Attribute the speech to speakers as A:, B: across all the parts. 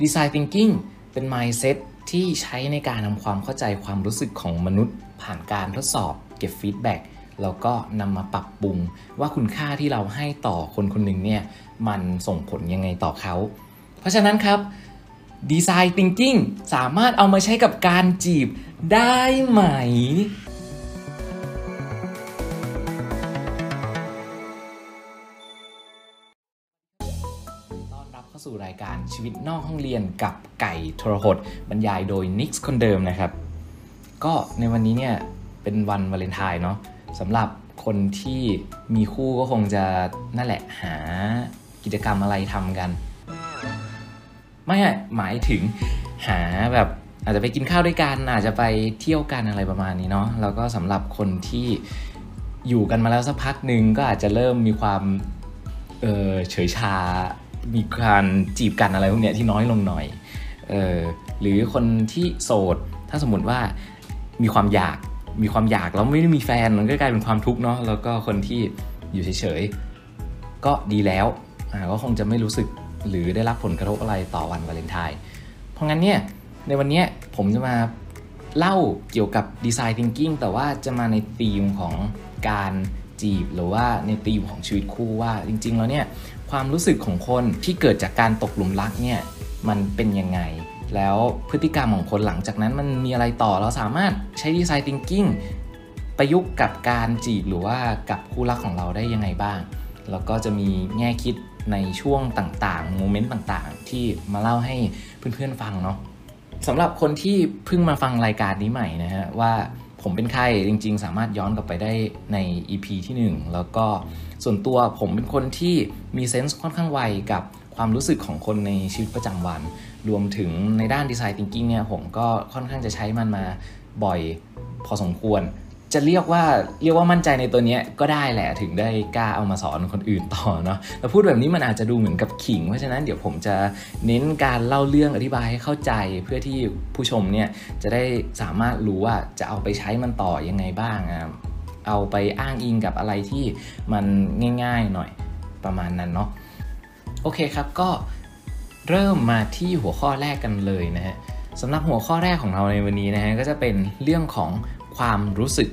A: Design Thinking เป็น mindset ที่ใช้ในการทำความเข้าใจความรู้สึกของมนุษย์ ผ่านการทดสอบ เก็บฟีดแบ็กแล้วก็นำมาปรับปรุง ว่าคุณค่าที่เราให้ต่อคนคนหนึ่งเนี่ยมันส่งผลยังไงต่อเขา เพราะฉะนั้นครับ Design Thinking สามารถเอามาใช้กับการจีบได้ไหม ชีวิตนอกห้องเรียนกับไก่ทรหดบรรยายโดยนิกส์คนเดิมนะครับ ก็ในวันนี้เนี่ยเป็นวันวาเลนไทน์เนาะสำหรับคนที่มีคู่ก็คงจะนั่นแหละหากิจกรรมอะไรทำกัน ไม่หมายถึงหาแบบอาจจะไปกินข้าวด้วยกันอาจจะไปเที่ยวกันอะไรประมาณนี้เนาะแล้วก็สำหรับคนที่อยู่กันมาแล้วสักพักหนึ่งก็อาจจะเริ่มมีความเออเฉยชา มีการจีบกันอะไรพวกเนี้ยที่น้อยลงหน่อยเออหรือคนที่โสด ถ้าสมมติว่ามีความอยากมีความอยากแล้วไม่ได้มีแฟนมันก็กลายเป็นความทุกข์เนาะแล้วก็คนที่อยู่เฉยๆก็ดีแล้วก็คงจะไม่รู้สึกหรือได้รับผลกระทบอะไรต่อวันวาเลนไทน์เพราะงั้นเนี่ยในวันนี้ผมจะมาเล่าเกี่ยวกับดีไซน์ thinking แต่ว่าจะมาในธีมของการจีบหรือว่าในธีมของชีวิตคู่ว่าจริงๆแล้วเนี่ย ความรู้สึกของคนที่เกิดจากการตกหลุมรักเนี่ยมันเป็นยังไง แล้วพฤติกรรมของคนหลังจากนั้นมันมีอะไรต่อเราสามารถใช้ดีไซน์ thinking ประยุกต์กับการจีบหรือว่ากับคู่รักของเราได้ยังไงบ้าง แล้วก็จะมีแง่คิดในช่วงต่างๆโมเมนต์ต่างๆ ที่มาเล่าให้เพื่อนๆฟังเนาะสำหรับคนที่เพิ่งมาฟังรายการนี้ใหม่นะฮะว่า ผมเป็นใครจริง ๆ สามารถย้อนกลับไปได้ใน EP ที่ 1 แล้วก็ส่วนตัวผมเป็นคนที่มีเซนส์ค่อนข้างไวกับความรู้สึกของคนในชีวิตประจำวัน รวมถึงในด้านดีไซน์ทิงกิ้งเนี่ยผมก็ค่อนข้างจะใช้มันมาบ่อยพอสมควร จะเรียกว่าเรียกว่ามั่นใจในตัวเนี้ยก็ได้แหละถึงได้กล้าเอามาสอนคนอื่นต่อเนาะแต่พูดแบบนี้มันอาจจะดูเหมือนกับขิง เพราะฉะนั้นเดี๋ยวผมจะเน้นการเล่าเรื่องอธิบายให้เข้าใจ เพื่อที่ผู้ชมเนี่ยจะได้สามารถรู้ว่าจะเอาไปใช้มันต่อยังไงบ้างเอาไปอ้างอิงกับอะไรที่มันง่าย ๆหน่อยประมาณนั้นเนาะโอเคครับก็เริ่มมาที่หัวข้อแรกกันเลยนะฮะสำหรับหัวข้อแรกของเราในวันนี้นะฮะก็จะเป็นเรื่องของความรู้สึก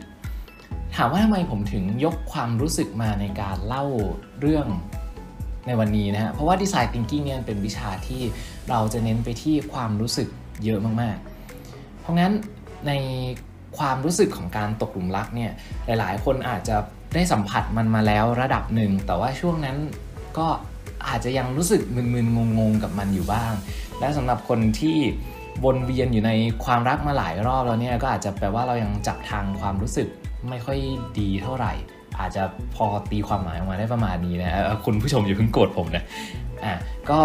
A: ถามว่าทำไมผมถึงยกความรู้สึกมาในการเล่าเรื่องในวันนี้นะฮะ เพราะว่า Design Thinking เนี่ยเป็นวิชาที่เราจะเน้นไปที่ความรู้สึกเยอะมากๆ เพราะงั้นในความรู้สึกของการตกหลุมรักเนี่ยหลายๆ คนอาจจะได้สัมผัสมันมาแล้วระดับหนึ่ง แต่ว่าช่วงนั้นก็อาจจะยังรู้สึกมึนๆงงๆกับมันอยู่บ้าง และสำหรับคนที่วนเวียนอยู่ในความรักมาหลายรอบแล้วเนี่ยก็อาจจะแปลว่าเรายังจับทางความรู้สึก ไม่ค่อยดีเท่าไหร่ อาจจะพอตีความหมายออกมาได้ประมาณนี้นะคุณผู้ชมอย่าเพิ่งโกรธผมนะอะก็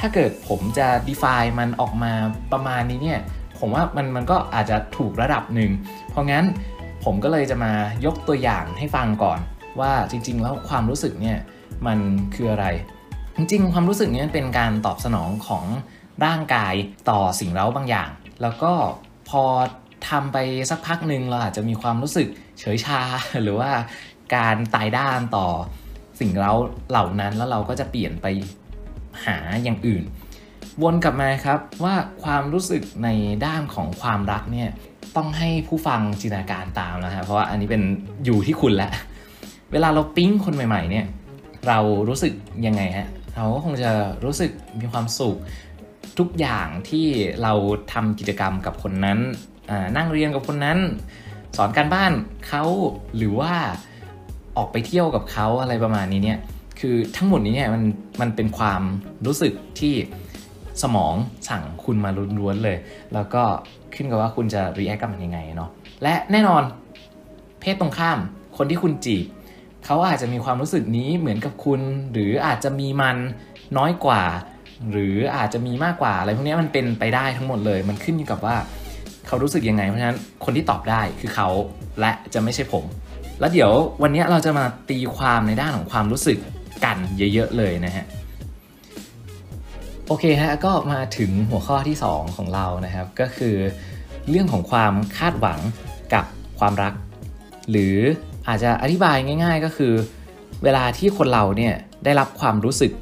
A: ถ้าเกิดผมจะ define มันออกมาประมาณนี้เนี่ยผมว่ามันมันก็อาจจะถูกระดับหนึ่ง เพราะงั้นผมก็เลยจะมายกตัวอย่างให้ฟังก่อน ว่าจริง ๆ แล้วความรู้สึกเนี่ยมันคืออะไร จริง ๆ ความรู้สึกนี้เป็นการตอบสนองของร่างกายต่อสิ่งเร้าบางอย่าง แล้วก็พอทำไปสักพักหนึ่งเราอาจจะมีความรู้สึก เฉยชาหรือว่าการตายด้านต่อสิ่งเราเหล่านั้นแล้วเราก็จะเปลี่ยนไปหาอย่างอื่น วนกลับมาครับว่าความรู้สึกในด้านของความรักเนี่ยต้องให้ผู้ฟังจินตนาการตามนะฮะเพราะว่าอันนี้เป็นอยู่ที่คุณแล้วเวลาเราปิ๊งคนใหม่ ๆ เนี่ย เรารู้สึกยังไงฮะเราก็คงจะรู้สึกมีความสุขทุกอย่างที่เราทำกิจกรรมกับคนนั้นนั่งเรียนกับคนนั้น สอนการบ้านเขาหรือว่าออกไปเที่ยวกับเขาอะไรประมาณนี้เนี่ยคือทั้งหมดนี้เนี่ยมันมันเป็นความรู้สึกที่สมองสั่งคุณมาล้วนๆเลย แล้วก็ขึ้นกับว่าคุณจะ react กับมันยังไงเนาะและแน่นอน เพศตรงข้ามคนที่คุณจีบเขาอาจจะมีความรู้สึกนี้เหมือนกับคุณ หรืออาจจะมีมันน้อยกว่า หรืออาจจะมีมากกว่าอะไรพวกนี้มันเป็นไปได้ทั้งหมดเลย มันขึ้นอยู่กับว่า เขารู้สึกยังไง เพราะฉะนั้นคนที่ตอบได้คือเขาและจะไม่ใช่ผม แล้วเดี๋ยววันนี้เราจะมาตีความในด้านของความรู้สึกกันเยอะๆเลยนะฮะโอเคฮะก็มาถึงหัวข้อที่ 2 ของเรานะครับ ก็คือ เรื่องของความคาดหวังกับความรัก หรืออาจจะอธิบายง่าย ๆ ก็คือ เวลาที่คนเราเนี่ยได้รับความรู้สึก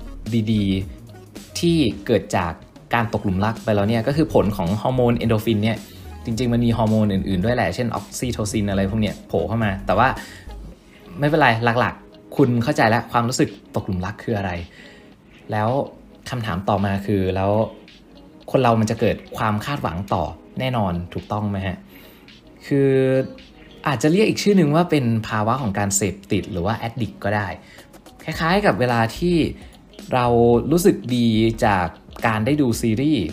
A: ดีๆ ที่เกิดจากการตกหลุมรักไปแล้วเนี่ยก็คือผลของฮอร์โมนเอนโดฟินเนี่ย จริง ๆ มันมีฮอร์โมนอื่นๆด้วยแหละ เช่นออกซิโทซินอะไรพวกเนี้ยโผล่เข้ามา แต่ว่าไม่เป็นไรหลักๆ คุณเข้าใจแล้วความรู้สึกตกหลุมรักคืออะไร แล้วคำถามต่อมาคือแล้วคนเรามันจะเกิดความคาดหวังต่อแน่นอนถูกต้องไหมฮะ คืออาจจะเรียกอีกชื่อหนึ่งว่าเป็นภาวะของการเสพติดหรือว่าแอดดิกก็ได้ คล้ายๆกับเวลาที่เรารู้สึกดีจากการได้ดูซีรีส์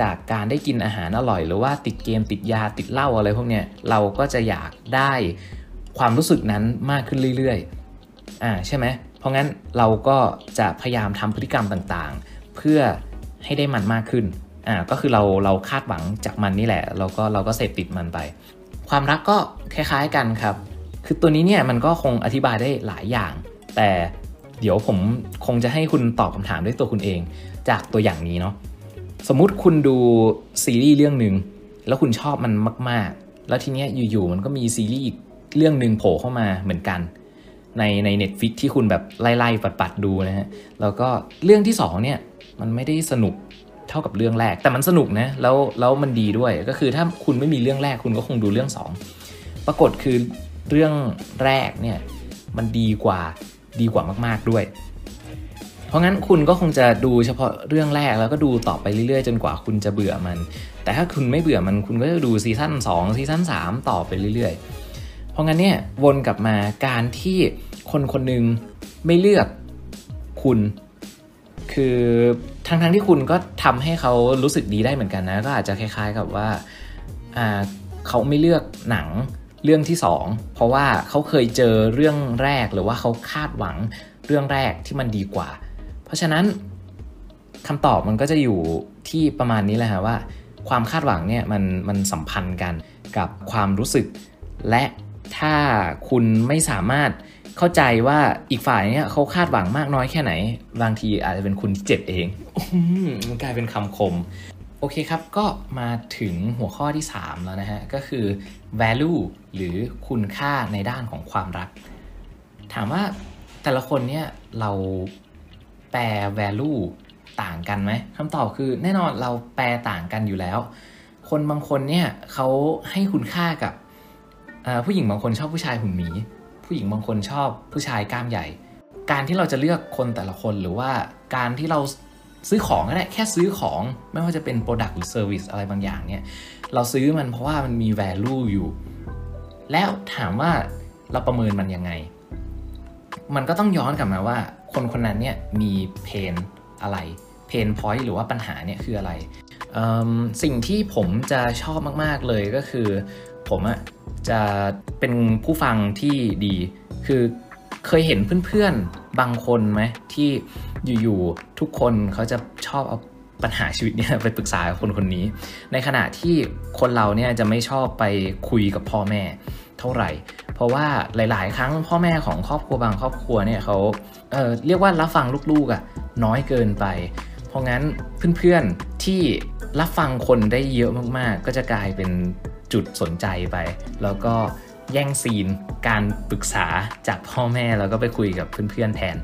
A: จากการได้กินอาหารอร่อย หรือว่าติดเกมติดยาติดเหล้าอะไรพวกเนี้ยเราก็จะอยากได้ความรู้สึกนั้นมากขึ้นเรื่อยๆอ่าใช่ไหมเพราะงั้นเราก็จะพยายามทำพฤติกรรมต่างๆ เพื่อให้ได้มันมากขึ้นอ่าก็คือเราเราคาดหวังจากมันนี่แหละเราก็เราก็เสพติดมันไป ความรักก็คล้ายๆกันครับ คือตัวนี้เนี่ยมันก็คงอธิบายได้หลายอย่าง แต่เดี๋ยวผมคงจะให้คุณตอบคำถามด้วยตัวคุณเอง จากตัวอย่างนี้เนาะ สมมุติคุณดูซีรีส์เรื่องหนึ่งแล้วคุณชอบมันมาก ๆ แล้วทีเนี้ยอยู่ๆมันก็มีซีรีส์อีกเรื่องหนึ่งโผล่เข้ามาเหมือนกัน ในใน Netflix ที่คุณแบบไล่ๆปัดๆดูนะฮะแล้วก็เรื่องที่2เนี่ยมันไม่ได้สนุกเท่ากับเรื่องแรก แต่มันสนุกนะแล้วแล้วมันดีด้วยก็คือถ้าคุณไม่มีเรื่องแรกคุณก็คงดูเรื่อง 2 ปรากฏคือเรื่องแรกเนี่ยมันดีกว่าดีกว่ามาก ๆด้วย เพราะงั้นคุณก็คงจะดูเฉพาะเรื่องแรกแล้วก็ดูต่อไปเรื่อยๆ จนกว่าคุณจะเบื่อมัน แต่ถ้าคุณไม่เบื่อมันคุณก็จะดูซีซั่น2ซีซั่น3 ต่อไปเรื่อยๆ เพราะงั้นเนี่ยวนกลับมาการที่คนคนหนึ่งไม่เลือกคุณ คือทั้งๆทที่คุณก็ทำให้เขารู้สึกดีได้เหมือนกันนะ ก็อาจจะคล้าย ๆกับว่าเขาไม่เลือกหนังเรื่องที่ 2 เพราะว่าเขาเคยเจอเรื่องแรกหรือว่าเขาคาดหวังเรื่องแรกที่มันดีกว่า ราะฉะนั้นคำตอบมันก็จะอยู่ที่ประมาณนี้แหละฮะว่า ความคาดหวังเนี่ยมันมันสัมพันธ์กันกับความรู้สึก และถ้าคุณไม่สามารถเข้าใจว่าอีกฝ่ายเนี่ยเขาคาดหวังมากน้อยแค่ไหน บางทีอาจจะเป็นคุณที่เจ็บเองมันกลายเป็นคำคม โอเคครับ ก็มาถึงหัวข้อที่ 3 แล้วนะฮะ ก็คือ value หรือคุณค่าในด้านของความรัก ถามว่าแต่ละคนเนี่ยเรา แปล value ต่างกันไหมคำตอบคือแน่นอนเราแปลต่างกันอยู่แล้ว คนบางคนเนี่ยเขาให้คุณค่ากับผู้หญิงบางคนชอบผู้ชายหุ่นหมี ผู้หญิงบางคนชอบผู้ชายกล้ามใหญ่ การที่เราจะเลือกคนแต่ละคนหรือว่าการที่เราซื้อของก็ได้แค่ซื้อของไม่ว่าจะเป็น Product หรือ Service อะไรบางอย่างเนี่ยเราซื้อมันเพราะว่ามันมี value อยู่ แล้วถามว่าเราประเมินมันยังไง มันก็ต้องย้อนกลับมาว่า คนคนนั้นเนี่ยมีเพนอะไรเพนพอยต์หรือว่าปัญหาเนี่ยคืออะไร สิ่งที่ผมจะชอบมาก ๆ เลยก็คือ ผมอะจะเป็นผู้ฟังที่ดี คือเคยเห็นเพื่อนๆ บางคนไหมที่อยู่ ๆ ทุกคนเขาจะชอบเอาปัญหาชีวิตเนี่ยไปปรึกษาคนคนนี้ ในขณะที่คนเราเนี่ยจะไม่ชอบไปคุยกับพ่อแม่ เท่าไหร่ เพราะว่าหลาย ๆ ครั้งพ่อแม่ของครอบครัวบางครอบครัวเนี่ยเขาเเรียกว่ารับฟังลูกๆอะ่ะน้อยเกินไป เพราะงั้นเพื่อนๆที่รับฟังคนได้เยอะมากๆ ก็จะกลายเป็นจุดสนใจไป แล้วก็แย่งซีนการปรึกษาจากพ่อแม่แล้วก็ไปคุยกับเพื่อนๆแทน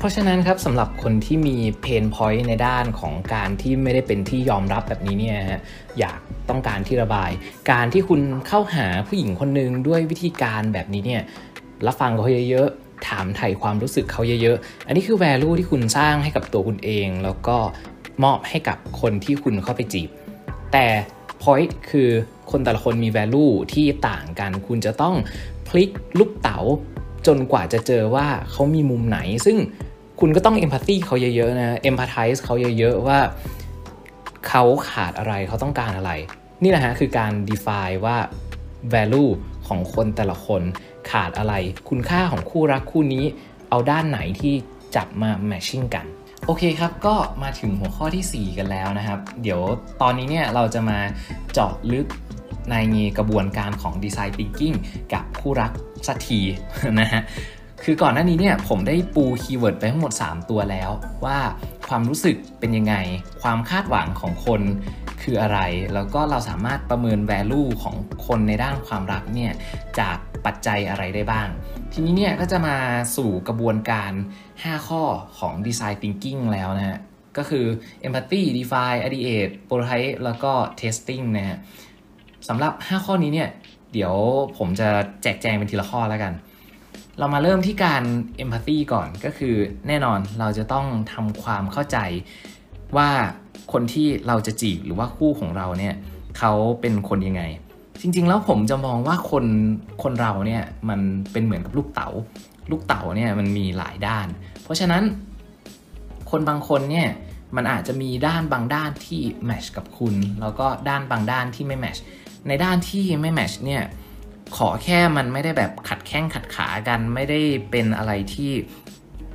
A: เพราะฉะนั้นครับสำหรับคนที่มีเพนพอยต์ในด้านของการที่ไม่ได้เป็นที่ยอมรับแบบนี้เนี่ยฮะอยากต้องการที่ระบาย การที่คุณเข้าหาผู้หญิงคนหนึ่งด้วยวิธีการแบบนี้เนี่ยรับฟังเขาเยอะๆถามไถ่ความรู้สึกเขาเยอะๆ อันนี้คือ value ที่คุณสร้างให้กับตัวคุณเอง แล้วก็มอบให้กับคนที่คุณเข้าไปจีบ แต่ point คือคนแต่ละคนมี value ที่ต่างกัน คุณจะต้องพลิกลูกเต๋าจนกว่าจะเจอว่าเขามีมุมไหนซึ่ง คุณก็ต้อง empathy เขาเยอะๆนะ empathize เขาเยอะ ๆ ว่าเขาขาดอะไรเขาต้องการอะไร นี่แหละฮะคือการ define ว่า value ของคนแต่ละคนขาดอะไร คุณค่าของคู่รักคู่นี้ เอาด้านไหนที่จับมา matching กัน โอเคครับ ก็มาถึงหัวข้อที่ 4 กันแล้วนะครับ เดี๋ยวตอนนี้เนี่ยเราจะมาเจาะลึกในกระบวนการของ Design Thinking กับคู่รักสักทีนะฮะ คือก่อนหน้านี้เนี่ยผมได้ปู keyword ไปทั้งหมด 3 ตัวแล้ว ว่าความรู้สึกเป็นยังไง ความคาดหวังของคนคืออะไร แล้วก็เราสามารถประเมิน value ของคนในด้านความรักเนี่ยจากปัจจัยอะไรได้บ้าง ทีนี้เนี่ยก็จะมาสู่กระบวนการ 5 ข้อของ Design Thinking แล้วนะฮะ ก็คือ empathy define ideate prototype แล้วก็ testing นะฮะสำหรับ 5 ข้อนี้เนี่ยเดี๋ยวผมจะแจกแจงเป็นทีละข้อแล้วกัน เรามาเริ่มที่การ empathy ก่อนก็คือแน่นอนเราจะต้องทำความเข้าใจว่าคนที่เราจะจีบหรือว่าคู่ของเราเนี่ยเขาเป็นคนยังไง จริง ๆ แล้วผมจะมองว่าคนคนเราเนี่ยมันเป็นเหมือนกับลูกเต๋า ลูกเต๋าเนี่ยมันมีหลายด้าน เพราะฉะนั้น คนบางคนเนี่ยมันอาจจะมีด้านบางด้านที่แมชกับคุณ แล้วก็ด้านบางด้านที่ไม่แมชในด้านที่ไม่ match เนี่ย ขอแค่มันไม่ได้แบบขัดแข้งขัดขากันไม่ได้เป็นอะไรที่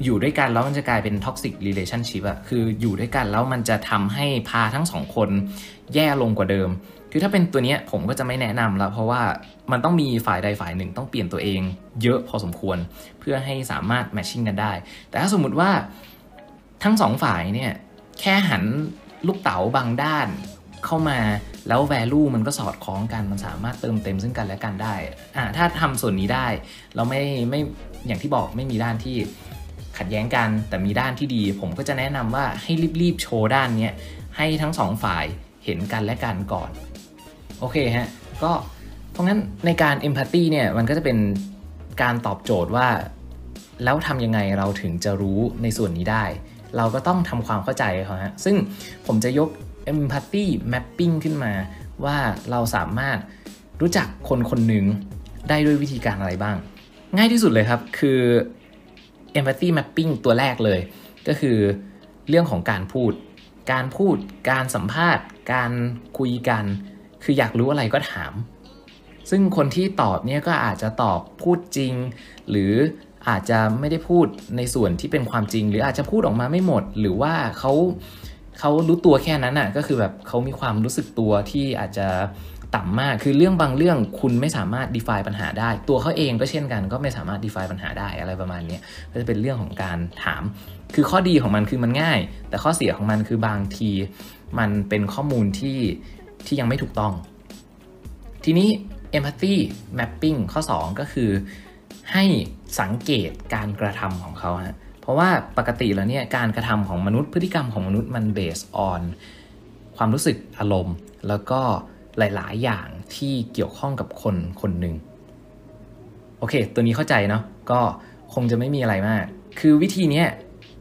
A: อยู่ด้วยกันแล้วมันจะกลายเป็น toxic relationship อะคืออยู่ด้วยกันแล้วมันจะทำให้พาร์ททั้งสองคนแย่ลงกว่าเดิม คือถ้าเป็นตัวนี้ผมก็จะไม่แนะนำแล้ว เพราะว่ามันต้องมีฝ่ายใดฝ่ายหนึ่งต้องเปลี่ยนตัวเอง เยอะพอสมควรเพื่อให้สามารถ matching กันได้ แต่ถ้าสมมุติว่าทั้งสองฝ่ายเนี่ยแค่หันลูกเต๋าบางด้าน เข้ามา แล้ว value มันก็สอดคล้องกันมันสามารถเติมเต็มซึ่งกันและกันได้อ่าถ้าทำส่วนนี้ได้เราไม่ไม่อย่างที่บอกไม่มีด้านที่ขัดแย้งกัน แต่มีด้านที่ดี ผมก็จะแนะนำว่าให้รีบๆโชว์ด้านนี้ให้ทั้งสองฝ่ายเห็นกันและกันก่อน โอเคฮะก็เพราะงั้นในการ empathy เนี่ยมันก็จะเป็นการตอบโจทย์ว่า แล้วทำยังไงเราถึงจะรู้ในส่วนนี้ได้ เราก็ต้องทำความเข้าใจเขาฮะซึ่งผมจะยก empathy mapping ขึ้นมา ว่าเราสามารถรู้จักคนคนหนึ่งได้ด้วยวิธีการอะไรบ้าง ง่ายที่สุดเลยครับคือ empathy mapping ตัวแรกเลย ก็คือเรื่องของการพูด การพูด การสัมภาษณ์ การคุยกัน คืออยากรู้อะไรก็ถาม ซึ่งคนที่ตอบเนี่ยก็อาจจะตอบพูดจริง หรืออาจจะไม่ได้พูดในส่วนที่เป็นความจริง หรืออาจจะพูดออกมาไม่หมด หรือว่าเขา เขารู้ตัวแค่นั้นอะก็คือแบบเขามีความรู้สึกตัวที่อาจจะต่ำมาก คือเรื่องบางเรื่องคุณไม่สามารถ define ปัญหาได้ ตัวเขาเองก็เช่นกัน ก็ไม่สามารถ define ปัญหาได้อะไรประมาณนี้ก็จะเป็นเรื่องของการถาม คือข้อดีของมันคือมันง่าย แต่ข้อเสียของมันคือบางทีมันเป็นข้อมูลที่ที่ยังไม่ถูกต้อง ทีนี้ empathy mapping ข้อ 2 ก็คือให้สังเกตการกระทำของเขาฮะ เพราะว่าปกติแล้วเนี่ยการกระทำของมนุษย์พฤติกรรมของมนุษย์มัน based on ความรู้สึกอารมณ์ แล้วก็หลาย ๆ อย่างที่เกี่ยวข้องกับคนคนหนึ่งโอเค ตัวนี้เข้าใจเนาะก็คงจะไม่มีอะไรมาก คือวิธีนี้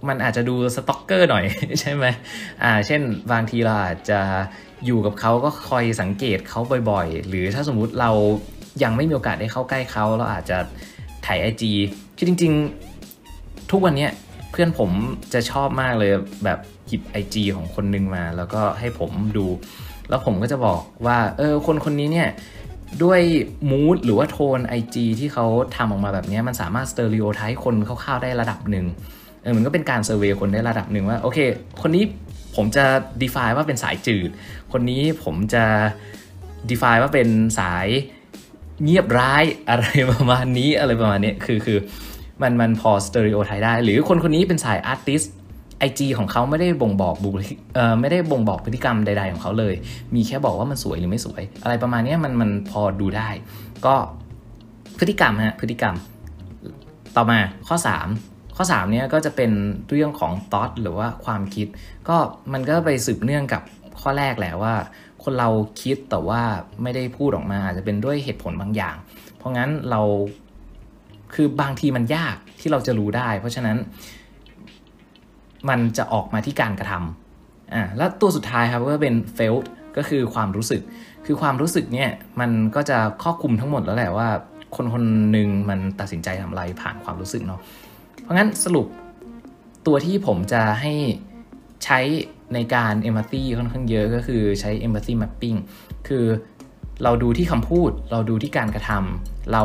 A: มันอาจจะดูสต็อกเกอร์หน่อยใช่ไหมอ่า เช่น บางทีเราอาจจะอยู่กับเขาก็คอยสังเกตเขาบ่อยๆ หรือถ้าสมมุติเรายังไม่มีโอกาสได้เข้าใกล้เขาเราอาจจะถ่ายไอจีคือจริง ๆ ทุกวันนี้เพื่อนผมจะชอบมากเลยแบบหยิบไอจีของคนนึงมา แล้วก็ให้ผมดู แล้วผมก็จะบอกว่า เออคนคนนี้เนี่ยด้วยมูดหรือว่าโทน IG ที่เขาทำออกมาแบบนี้มันสามารถ stereotype คนคร่าวๆได้ระดับหนึ่งเออมันก็เป็นการ survey คนได้ระดับหนึ่งว่า โอเค คนนี้ผมจะ define ว่าเป็นสายจืด คนนี้ผมจะ define ว่าเป็นสายเงียบร้ายอะไรประมาณนี้อะไรประมาณนี้คือคือ มันมันพอ stereotype ได้ หรือคนคนนี้เป็นสาย artist ไอจีของเขาไม่ได้บ่งบอกบุคลิกเอ่อไม่ได้บ่งบอกพฤติกรรมใด ๆ ของเขาเลย มีแค่บอกว่ามันสวยหรือไม่สวย อะไรประมาณนี้มันมันพอดูได้ ก็พฤติกรรมฮะพฤติกรรม ต่อมาข้อ 3 ข้อ3เนี้ยก็จะเป็นเรื่องของ thought หรือว่าความคิด ก็มันก็ไปสืบเนื่องกับข้อแรกแหละว่า คนเราคิดแต่ว่าไม่ได้พูดออกมาอาจจะเป็นด้วยเหตุผลบางอย่าง เพราะงั้นเรา คือบางทีมันยากที่เราจะรู้ได้ เพราะฉะนั้น มันจะออกมาที่การกระทำอ่าแล้วตัวสุดท้ายครับก็เป็น felt ก็คือความรู้สึก คือความรู้สึกเนี่ยมันก็จะครอบคลุมทั้งหมดแล้วแหละว่า คนคนหนึ่งมันตัดสินใจทำอะไรผ่านความรู้สึกเนาะเพราะงั้นสรุปตัวที่ผมจะให้ใช้ในการ empathy ค่อนข้างเยอะก็คือใช้ empathy mapping คือ เราดูที่คำพูด เราดูที่การกระทำเรา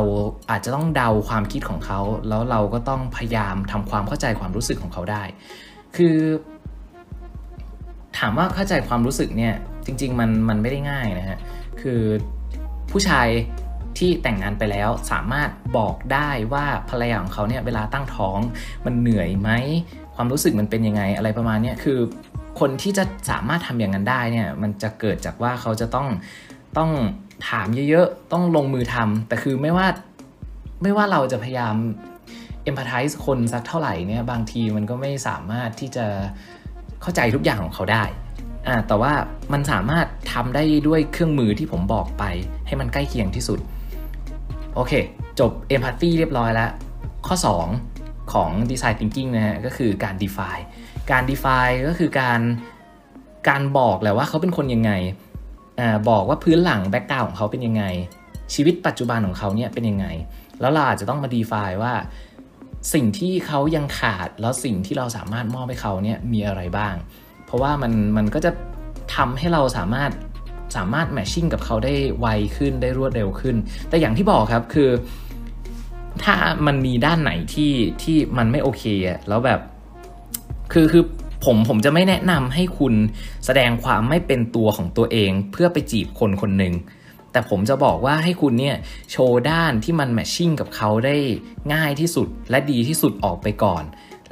A: อาจจะต้องเดาความคิดของเขา แล้วเราก็ต้องพยายามทำความเข้าใจความรู้สึกของเขาได้ คือ ถามว่าเข้าใจความรู้สึกเนี่ย จริง ๆ มันมันไม่ได้ง่ายนะฮะ คือผู้ชายที่แต่งงานไปแล้วสามารถบอกได้ว่าภรรยาของเขาเนี่ยเวลาตั้งท้องมันเหนื่อยไหมความรู้สึกมันเป็นยังไงอะไรประมาณนี้คือคนที่จะสามารถทำอย่างนั้นได้เนี่ยมันจะเกิดจากว่าเขาจะต้อง ต้องถามเยอะๆ ต้องลงมือทำแต่คือไม่ว่าไม่ว่าเราจะพยายาม empathize คนสักเท่าไหร่เนี่ยบางทีมันก็ไม่สามารถที่จะเข้าใจทุกอย่างของเขาได้อ่าแต่ว่ามันสามารถทำได้ด้วยเครื่องมือที่ผมบอกไป ให้มันใกล้เคียงที่สุด โอเค จบ empathy เรียบร้อยแล้ว ข้อ 2 ของ design thinking นะฮะก็คือการ define การ define ก็คือการการบอกแหละว่าเขาเป็นคนยังไง อบอกว่าพื้นหลังแบ็กกราวของเขาเป็นยังไง ชีวิตปัจจุบันของเขาเนี่ยเป็นยังไง แล้วเราอาจจะต้องมา define ว่า สิ่งที่เขายังขาดแล้วสิ่งที่เราสามารถมอบให้เขาเนี่ยมีอะไรบ้าง เพราะว่ามันมันก็จะทำให้เราสามารถสามารถแมชชิ่งกับเขาได้ไวขึ้นได้รวดเร็วขึ้น แต่อย่างที่บอกครับคือ ถ้ามันมีด้านไหนที่ที่มันไม่โอเคอะแล้วแบบ คือคือ ผมผมจะไม่แนะนำให้คุณแสดงความไม่เป็นตัวของตัวเอง เพื่อไปจีบคนคนหนึ่งแต่ผมจะบอกว่าให้คุณเนี่ยโชว์ด้านที่มัน matching กับเขาได้ง่ายที่สุดและดีที่สุดออกไปก่อน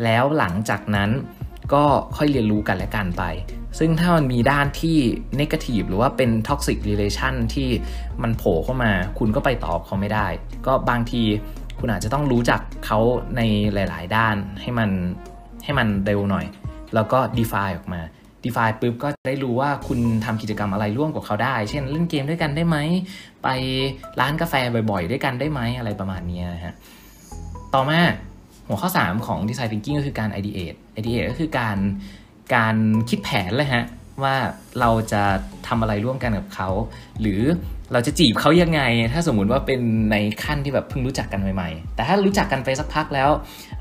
A: แล้วหลังจากนั้นก็ค่อยเรียนรู้กันและกันไป ซึ่งถ้ามันมีด้านที่ negative หรือว่าเป็น toxic relation ที่มันโผล่เข้ามา คุณก็ไปตอบเขาไม่ได้ ก็บางทีคุณอาจจะต้องรู้จักเขาในหลาย ๆ ด้านให้มันให้มันเร็วหน่อย แล้วก็ define ออกมา define ปุ๊บก็ได้รู้ว่าคุณทำกิจกรรมอะไรร่วมกับเขาได้ เช่นเล่นเกมด้วยกันได้ไหม ไปร้านกาแฟบ่อยๆ ด้วยกันได้ไหมอะไรประมาณนี้ฮะต่อมาหัวข้อ 3 ของ design thinking ก็คือการ ideate ideate ก็คือการการคิดแผนเลยฮะว่าเราจะทำอะไรร่วมกันกับเขา หรือ เราจะจีบเขายังไง ถ้าสมมุติว่าเป็นในขั้นที่แบบเพิ่งรู้จักกันใหม่ๆ แต่ถ้ารู้จักกันไปสักพักแล้ว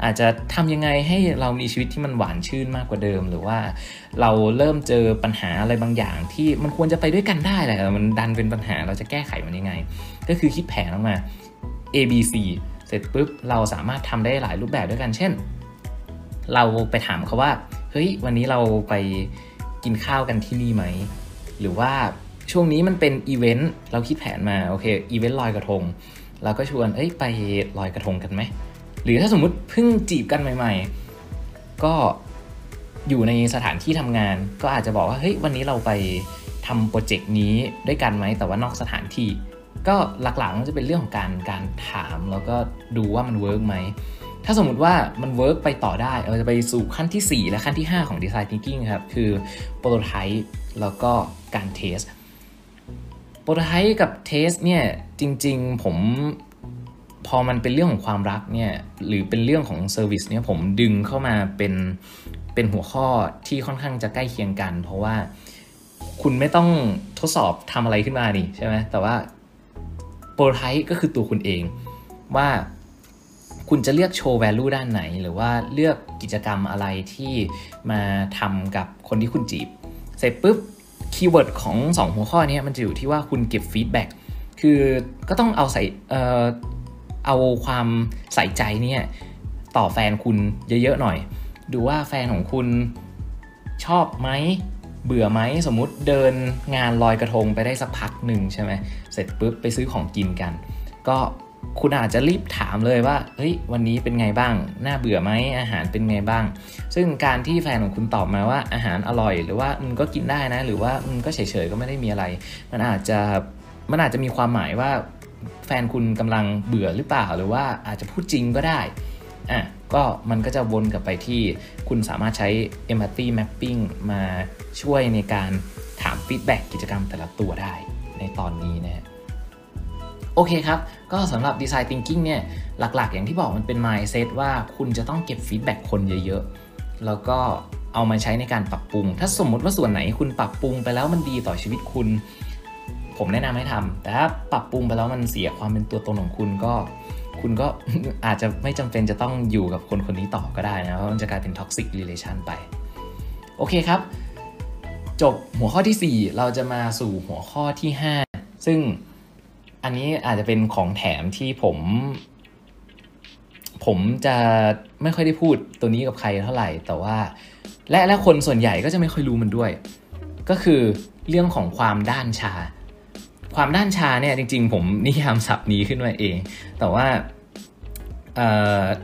A: อาจจะทำยังไงให้เรามีชีวิตที่มันหวานชื่นมากกว่าเดิม หรือว่าเราเริ่มเจอปัญหาอะไรบางอย่าง ที่มันควรจะไปด้วยกันได้แหละมันดันเป็นปัญหาเราจะแก้ไขมันยังไง ก็คือคิดแผนออกมา A B C เสร็จปุ๊บเราสามารถทำได้หลายรูปแบบด้วยกัน เช่น เราไปถามเขาว่า เฮ้ย วันนี้เราไปกินข้าวกันที่นี่ไหม หรือว่า ช่วงนี้มันเป็นอีเวนต์เราคิดแผนมาโอเคอีเวนต์ลอยกระทงเราก็ชวนเฮ้ยไปลอยกระทงกันไหมหรือถ้าสมมุติเพิ่งจีบกันใหม่ ๆ ก็อยู่ในสถานที่ทำงาน ก็อาจจะบอกว่าเฮ้ยวันนี้เราไปทำโปรเจกต์นี้ด้วยกันไหมแต่ว่านอกสถานที่ ก็หลักๆมันจะเป็นเรื่องของการการถามแล้วก็ดูว่ามัน work ไหมถ้าสมมติว่ามัน work ไปต่อได้เราจะไปสู่ขั้นที่ 4 และขั้นที่ 5 ของ Design Thinking ครับ คือ Prototype แล้วก็การ test prototype กับ test เนี่ยจริง ๆ ผมพอมันเป็นเรื่องของความรักเนี่ยหรือเป็นเรื่องของ service เนี่ยผมดึงเข้ามาเป็นเป็นหัวข้อที่ค่อนข้างจะใกล้เคียงกัน เพราะว่าคุณไม่ต้องทดสอบทำอะไรขึ้นมานี่ใช่ไหมแต่ว่า prototype ก็คือตัวคุณเองว่าคุณจะเลือกโชว์ value ด้านไหน หรือว่าเลือกกิจกรรมอะไรที่มาทำกับคนที่คุณจีบ เสร็จปุ๊บ keyword ของ 2 หัวข้อนี้มันจะอยู่ที่ว่าคุณเก็บ feedback คือก็ต้องเอาใส่เอ่อเอาความใส่ใจเนี่ยต่อแฟนคุณเยอะๆหน่อย ดูว่าแฟนของคุณชอบไหมเบื่อไหมสมมุติเดินงานลอยกระทงไปได้สักพักหนึ่งใช่ไหมเสร็จปุ๊บไปซื้อของกินกัน ก็ คุณอาจจะรีบถามเลยว่าเฮ้ยวันนี้เป็นไงบ้าง น่าเบื่อไหมอาหารเป็นไงบ้าง ซึ่งการที่แฟนของคุณตอบมาว่าอาหารอร่อย หรือว่ามันก็กินได้นะ หรือว่ามันก็เฉยๆก็ไม่ได้มีอะไร มันอาจจะมันอาจจะมีความหมายว่าแฟนคุณกำลังเบื่อหรือเปล่า หรือว่าอาจจะพูดจริงก็ได้อะก็มันก็จะวนกลับไปที่คุณสามารถใช้ empathy mapping มาช่วยในการถามฟีดแบ็กกิจกรรมแต่ละตัวได้ในตอนนี้นะฮะ โอเคครับ ก็สำหรับ Design Thinking เนี่ยหลักๆ อย่างที่บอกมันเป็น mindset ว่าคุณจะต้องเก็บฟีดแบ็กคนเยอะๆ แล้วก็เอามาใช้ในการปรับปรุง ถ้าสมมติว่าส่วนไหนคุณปรับปรุงไปแล้วมันดีต่อชีวิตคุณ ผมแนะนำให้ทำแต่ถ้าปรับปรุงไปแล้วมันเสียความเป็นตัวตนของคุณก็ คุณก็อาจจะไม่จำเป็นจะต้องอยู่กับคนคนนี้ต่อก็ได้นะเพราะมันจะกลายเป็น toxic relation ไป โอเคครับ จบหัวข้อที่ 4 เราจะมาสู่หัวข้อที่ 5 ซึ่ง อันนี้อาจจะเป็นของแถมที่ผม ผมจะไม่ค่อยได้พูดตัวนี้กับใครเท่าไหร่ แต่ว่า และและคนส่วนใหญ่ก็จะไม่ค่อยรู้มันด้วย ก็คือเรื่องของความด้านชา ความด้านชาเนี่ยจริง ๆ ผมนิยามศัพท์นี้ขึ้นมาเอง แต่ว่า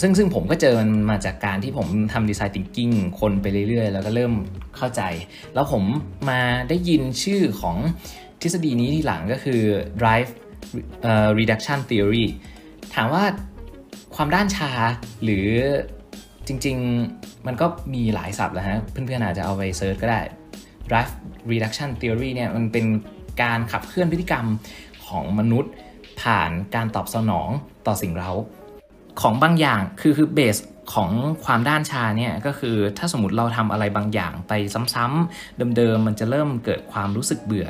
A: ซึ่งซึ่งผมก็เจอมันมาจากการที่ผมทำดีไซน์ thinking คนไปเรื่อยๆ แล้วก็เริ่มเข้าใจ แล้วผมมาได้ยินชื่อของทฤษฎีนี้ทีหลังก็คือ drive reduction theory ถามว่าความด้านชาหรือจริง ๆ มันก็มีหลายศัพท์แล้วฮะ เพื่อนๆอาจจะเอาไปเซิร์ชก็ได้ drive reduction theory เนี่ยมันเป็นการขับเคลื่อนพฤติกรรมของมนุษย์ ผ่านการตอบสนองต่อสิ่งเร้าของบางอย่างคือคือเบส ของความด้านชาเนี่ยก็คือถ้าสมมติเราทำอะไรบางอย่างไปซ้ำๆเดิมๆมันจะเริ่มเกิดความรู้สึกเบื่อ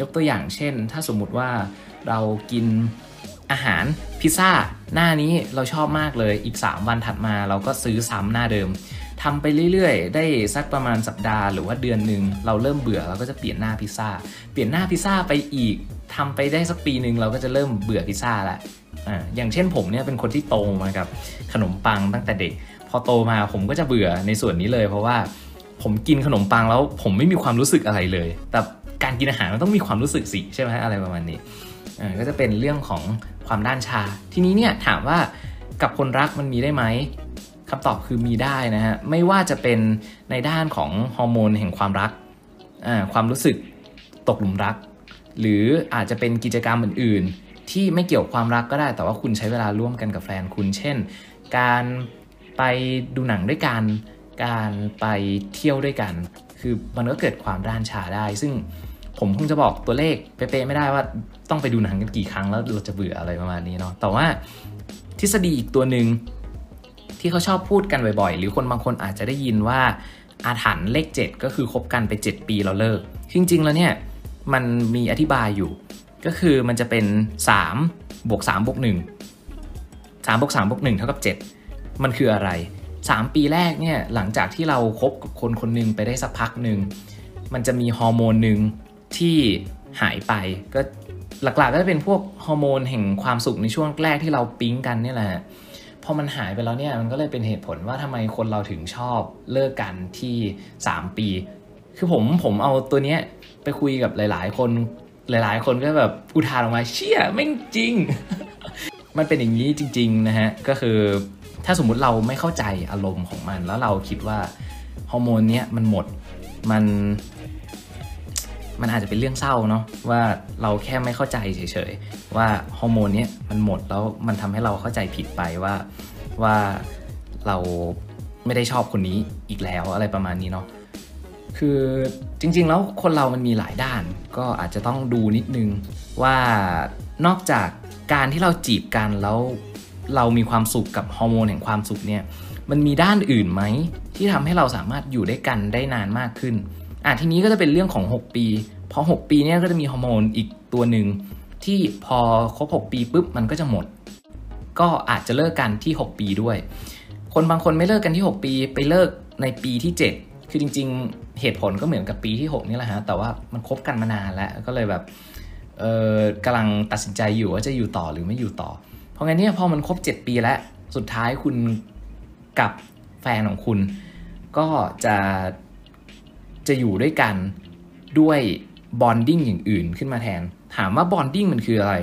A: ยกตัวอย่างเช่น ถ้าสมมติว่าเรากินอาหารพิซซ่าหน้านี้เราชอบมากเลยอีก 3 วันถัดมาเราก็ซื้อซ้ำหน้าเดิมทำไปเรื่อยๆ ได้สักประมาณสัปดาห์หรือว่าเดือนหนึ่งเราเริ่มเบื่อเราก็จะเปลี่ยนหน้าพิซซ่าเปลี่ยนหน้าพิซซ่าไปอีกทำไปได้สักปีหนึ่งเราก็จะเริ่มเบื่อพิซซ่าละ อ่าอย่างเช่นผมเนี่ยเป็นคนที่โตมากับขนมปังตั้งแต่เด็ก พอโตมาผมก็จะเบื่อในส่วนนี้เลย เพราะว่าผมกินขนมปังแล้วผมไม่มีความรู้สึกอะไรเลย แต่การกินอาหารมันต้องมีความรู้สึกสิใช่ไหมอะไรประมาณนี้ก็จะเป็นเรื่องของความด้านชา ทีนี้เนี่ยถามว่ากับคนรักมันมีได้ไหมคำตอบคือมีได้นะฮะ ไม่ว่าจะเป็นในด้านของฮอร์โมนแห่งความรัก ความรู้สึกตกหลุมรัก หรืออาจจะเป็นกิจกรรมอื่นๆ ที่ไม่เกี่ยวความรักก็ได้ แต่ว่าคุณใช้เวลาร่วมกันกับแฟนคุณ เช่น การไปดูหนังด้วยกัน การไปเที่ยวด้วยกัน คือมันก็เกิดความด้านชาได้ ซึ่งผมคงจะบอกตัวเลขเป๊ะๆไม่ได้ว่าต้องไปดูหนังกันกี่ครั้งแล้วเราจะเบื่ออะไรประมาณนี้เนาะ แต่ว่าทฤษฎีอีกตัวหนึ่งที่เขาชอบพูดกันบ่อยๆ หรือคนบางคนอาจจะได้ยินว่าอาถรรพ์เลข 7 ก็คือคบกันไป 7 ปีเราเลิก จริงๆ แล้วเนี่ยมันมีอธิบายอยู่ ก็คือมันจะเป็น3บวก3บวก1 3บวก3บวก1เท่ากับ 7 มันคืออะไร 3 ปีแรกเนี่ยหลังจากที่เราครบกับคนคนหนึ่งไปได้สักพักหนึ่งมันจะมีฮอร์โมนหนึ่งที่หายไปก็หลักๆก็จะเป็นพวกฮอร์โมนแห่งความสุขในช่วงแรกที่เราปิ๊งกันนี่แหละพอมันหายไปแล้วเนี่ยมันก็เลยเป็นเหตุผลว่าทำไมคนเราถึงชอบเลิกกันที่ 3 ปี คือผมผมเอาตัวเนี้ยไปคุยกับหลาย ๆ คน หลายๆ คนก็แบบอุทานออกมาเชี่ยไม่จริง มันเป็นอย่างนี้จริง ๆ นะฮะ ก็คือถ้าสมมุติเราไม่เข้าใจอารมณ์ของมัน แล้วเราคิดว่าฮอร์โมนเนี้ยมันหมดมันมันอาจจะเป็นเรื่องเศร้าเนาะว่าเราแค่ไม่เข้าใจเฉยๆว่าฮอร์โมนนี้มันหมดแล้วมันทำให้เราเข้าใจผิดไปว่าว่าเราไม่ได้ชอบคนนี้อีกแล้วอะไรประมาณนี้เนาะ คือจริงๆแล้วคนเรามันมีหลายด้าน ก็อาจจะต้องดูนิดนึงว่านอกจากการที่เราจีบกันแล้วเรามีความสุขกับฮอร์โมนแห่งความสุขเนี่ยมันมีด้านอื่นไหมที่ทำให้เราสามารถอยู่ด้วยกันได้นานมากขึ้นอะทีนี้ก็จะเป็นเรื่องของ 6 ปีพอ6ปีเนี่ยก็จะมีฮอร์โมนอีกตัวหนึ่งที่พอครบ 6 ปีปุ๊บมันก็จะหมด ก็อาจจะเลิกกันที่ 6 ปีด้วย คนบางคนไม่เลิกกันที่ 6 ปี ไปเลิกในปีที่ 7 คือจริง ๆ เหตุผลก็เหมือนกับปีที่ 6 นี่แหละฮะ แต่ว่ามันคบกันมานานแล้วก็เลยแบบเออกำลังตัดสินใจอยู่ว่าจะอยู่ต่อหรือไม่อยู่ต่อ เพราะงั้นเนี่ยพอมันครบ 7 ปีแล้ว สุดท้ายคุณกับแฟนของคุณ ก็จะจะอยู่ด้วยกันด้วย bonding อย่างอื่นขึ้นมาแทน ถามว่า bonding มันคืออะไร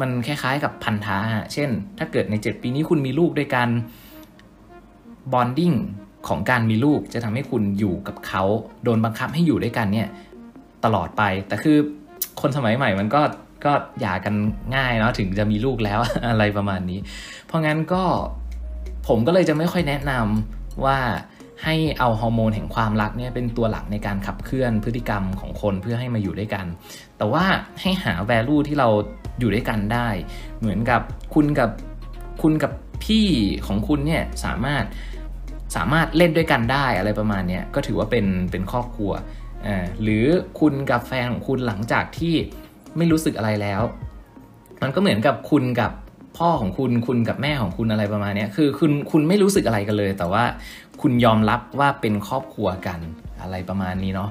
A: มันคล้ายๆกับพันธะเช่น ถ้าเกิดใน 7 ปีนี้คุณมีลูกด้วยกัน bonding ของการมีลูกจะทำให้คุณอยู่กับเขาโดนบังคับให้อยู่ด้วยกันเนี่ยตลอดไป แต่คือคนสมัยใหม่มันก็ก็หย่ากันง่ายเนาะถึงจะมีลูกแล้วอะไรประมาณนี้ เพราะงั้นก็ผมก็เลยจะไม่ค่อยแนะนำว่าให้เอาฮอร์โมนแห่งความรักเนี่ยเป็นตัวหลักในการขับเคลื่อนพฤติกรรมของคนเพื่อให้มาอยู่ด้วยกัน แต่ว่าให้หา value ที่เราอยู่ด้วยกันได้ เหมือนกับคุณกับคุณกับพี่ของคุณเนี่ยสามารถ สามารถเล่นด้วยกันได้อะไรประมาณนี้ก็ถือว่าเป็นเป็นครอบครัวอ่าหรือคุณกับแฟนของคุณหลังจากที่ไม่รู้สึกอะไรแล้ว มันก็เหมือนกับคุณกับพ่อของคุณคุณกับแม่ของคุณอะไรประมาณนี้คือคุณคุณไม่รู้สึกอะไรกันเลย แต่ว่าคุณยอมรับว่าเป็นครอบครัวกันอะไรประมาณนี้เนาะ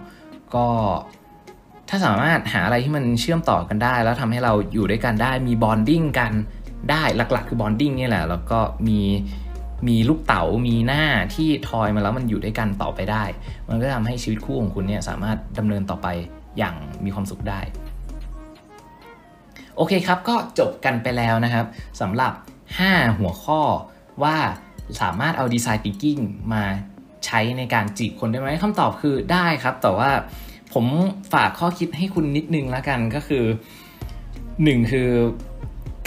A: ก็ถ้าสามารถหาอะไรที่มันเชื่อมต่อกันได้ แล้วทำให้เราอยู่ด้วยกันได้มี bonding กันได้หลักๆคือ bonding นี่แหละ แล้วก็มี มีลูกเต๋ามีหน้าที่ทอยมาแล้วมันอยู่ด้วยกันต่อไปได้ มันก็ทำให้ชีวิตคู่ของคุณเนี่ยสามารถดำเนินต่อไปอย่างมีความสุขได้ โอเคครับ ก็จบกันไปแล้วนะครับสำหรับ 5 หัวข้อว่าสามารถเอาดีไซน์ thinking มาใช้ในการจีบคนได้ไหมคำตอบคือได้ครับ แต่ว่าผมฝากข้อคิดให้คุณนิดนึงแล้วกันก็คือ 1 คือ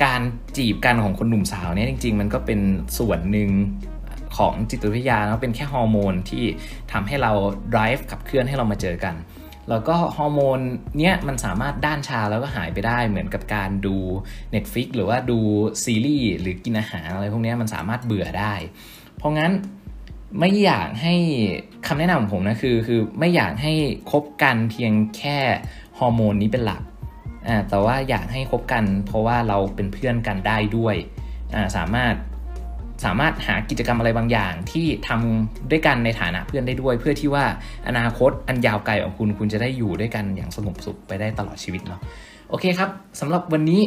A: การจีบกันของคนหนุ่มสาวเนี่ยจริง ๆ มันก็เป็นส่วนหนึ่งของจิตวิทยาเนาะเป็นแค่ฮอร์โมนที่ทำให้เรา drive ขับเคลื่อนให้เรามาเจอกัน แล้วก็ฮอร์โมนเนี้ยมันสามารถด้านชาแล้วก็หายไปได้เหมือนกับการดู Netflix หรือว่าดูซีรีส์หรือกินอาหารอะไรพวกนี้มันสามารถเบื่อได้ เพราะงั้นไม่อยากให้คำแนะนำของผมนะคือคือไม่อยากให้คบกันเพียงแค่ฮอร์โมนนี้เป็นหลัก แต่ว่าอยากให้คบกัน เพราะว่าเราเป็นเพื่อนกันได้ด้วยอ่าสามารถสามารถหากิจกรรมอะไรบางอย่างที่ทำด้วยกันในฐานะเพื่อนได้ด้วย เพื่อที่ว่าอนาคตอันยาวไกลของคุณคุณจะได้อยู่ด้วยกันอย่างสงบสุขไปได้ตลอดชีวิตเนาะโอเคครับสำหรับวันนี้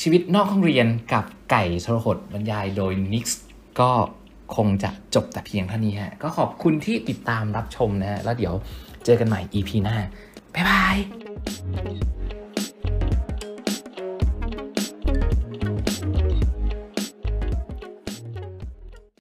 A: ชีวิตนอกห้องเรียนกับไก่ทรหดบรรยายโดยนิกส์ก็คงจะจบแต่เพียงเท่านี้ฮะก็ขอบคุณที่ติดตามรับชมนะฮะแล้วเดี๋ยวเจอกันใหม่ EP หน้าบ๊ายบาย Bye.